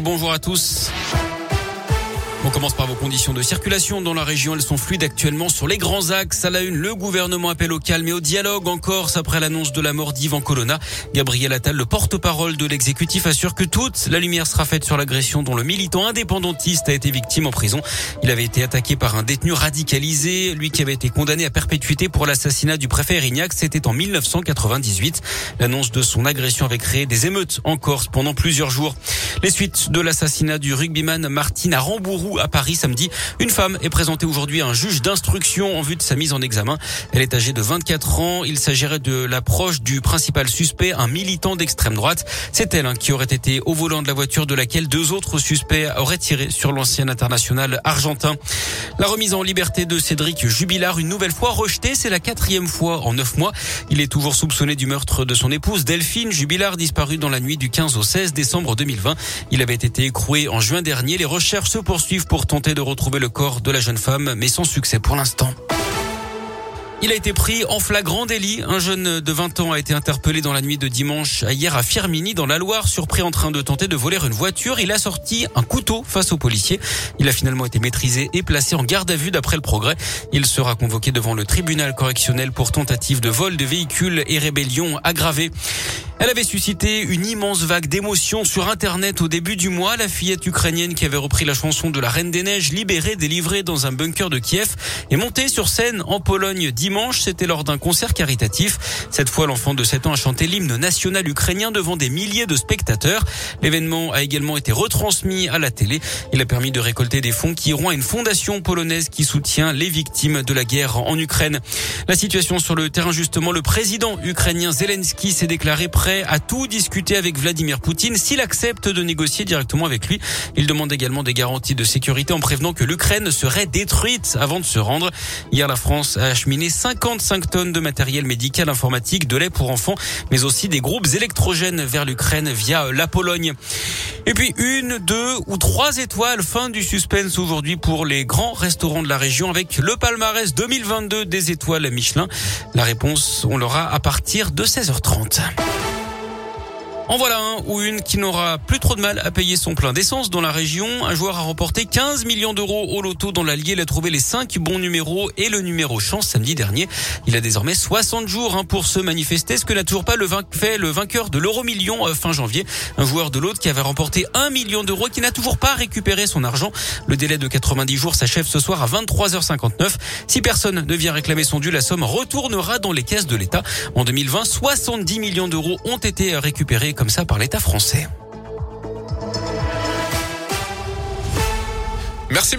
Bonjour à tous. On commence par vos conditions de circulation dans la région. Elles sont fluides actuellement sur les grands axes. À la une, le gouvernement appelle au calme et au dialogue en Corse après l'annonce de la mort d'Ivan Colonna. Gabriel Attal, le porte-parole de l'exécutif, assure que toute la lumière sera faite sur l'agression dont le militant indépendantiste a été victime en prison. Il avait été attaqué par un détenu radicalisé, lui qui avait été condamné à perpétuité pour l'assassinat du préfet Erignac. C'était en 1998. L'annonce de son agression avait créé des émeutes en Corse pendant plusieurs jours. Les suites de l'assassinat du rugbyman Martine à Rambourou à Paris samedi. Une femme est présentée aujourd'hui à un juge d'instruction en vue de sa mise en examen. Elle est âgée de 24 ans. Il s'agirait de l'approche du principal suspect, un militant d'extrême droite. C'est elle hein, qui aurait été au volant de la voiture de laquelle deux autres suspects auraient tiré sur l'ancien international argentin. La remise en liberté de Cédric Jubilard, une nouvelle fois rejetée. C'est la quatrième fois en neuf mois. Il est toujours soupçonné du meurtre de son épouse Delphine Jubilard, disparue dans la nuit du 15 au 16 décembre 2020. Il avait été écroué en juin dernier. Les recherches se poursuivent pour tenter de retrouver le corps de la jeune femme, mais sans succès pour l'instant. Il a été pris en flagrant délit. Un jeune de 20 ans a été interpellé dans la nuit de dimanche à hier à Firmini dans la Loire, surpris en train de tenter de voler une voiture. Il a sorti un couteau face aux policiers. Il a finalement été maîtrisé et placé en garde à vue d'après le progrès. Il sera convoqué devant le tribunal correctionnel pour tentative de vol de véhicules et rébellion aggravée. Elle avait suscité une immense vague d'émotions sur Internet au début du mois. La fillette ukrainienne qui avait repris la chanson de la Reine des Neiges, libérée, délivrée dans un bunker de Kiev, est montée sur scène en Pologne dimanche. C'était lors d'un concert caritatif. Cette fois, l'enfant de 7 ans a chanté l'hymne national ukrainien devant des milliers de spectateurs. L'événement a également été retransmis à la télé. Il a permis de récolter des fonds qui iront à une fondation polonaise qui soutient les victimes de la guerre en Ukraine. La situation sur le terrain, justement, le président ukrainien Zelensky s'est déclaré prêt à tout discuter avec Vladimir Poutine s'il accepte de négocier directement avec lui. Il demande également des garanties de sécurité en prévenant que l'Ukraine serait détruite avant de se rendre. Hier, la France a acheminé 55 tonnes de matériel médical informatique, de lait pour enfants, mais aussi des groupes électrogènes vers l'Ukraine via la Pologne. Et puis une, deux ou trois étoiles. Fin du suspense aujourd'hui pour les grands restaurants de la région avec le palmarès 2022 des étoiles Michelin. La réponse, on l'aura à partir de 16h30. En voilà un ou une qui n'aura plus trop de mal à payer son plein d'essence dans la région. Un joueur a remporté 15 millions d'euros au loto dans l'Allier. Il a trouvé les 5 bons numéros et le numéro chance samedi dernier. Il a désormais 60 jours hein, pour se manifester, ce que n'a toujours pas le fait le vainqueur de l'euro million euh, fin janvier. Un joueur de l'autre qui avait remporté 1 million d'euros qui n'a toujours pas récupéré son argent. Le délai de 90 jours s'achève ce soir à 23h59. Si personne ne vient réclamer son dû, la somme retournera dans les caisses de l'État. En 2020, 70 millions d'euros ont été récupérés comme ça par l'État français. Merci beaucoup.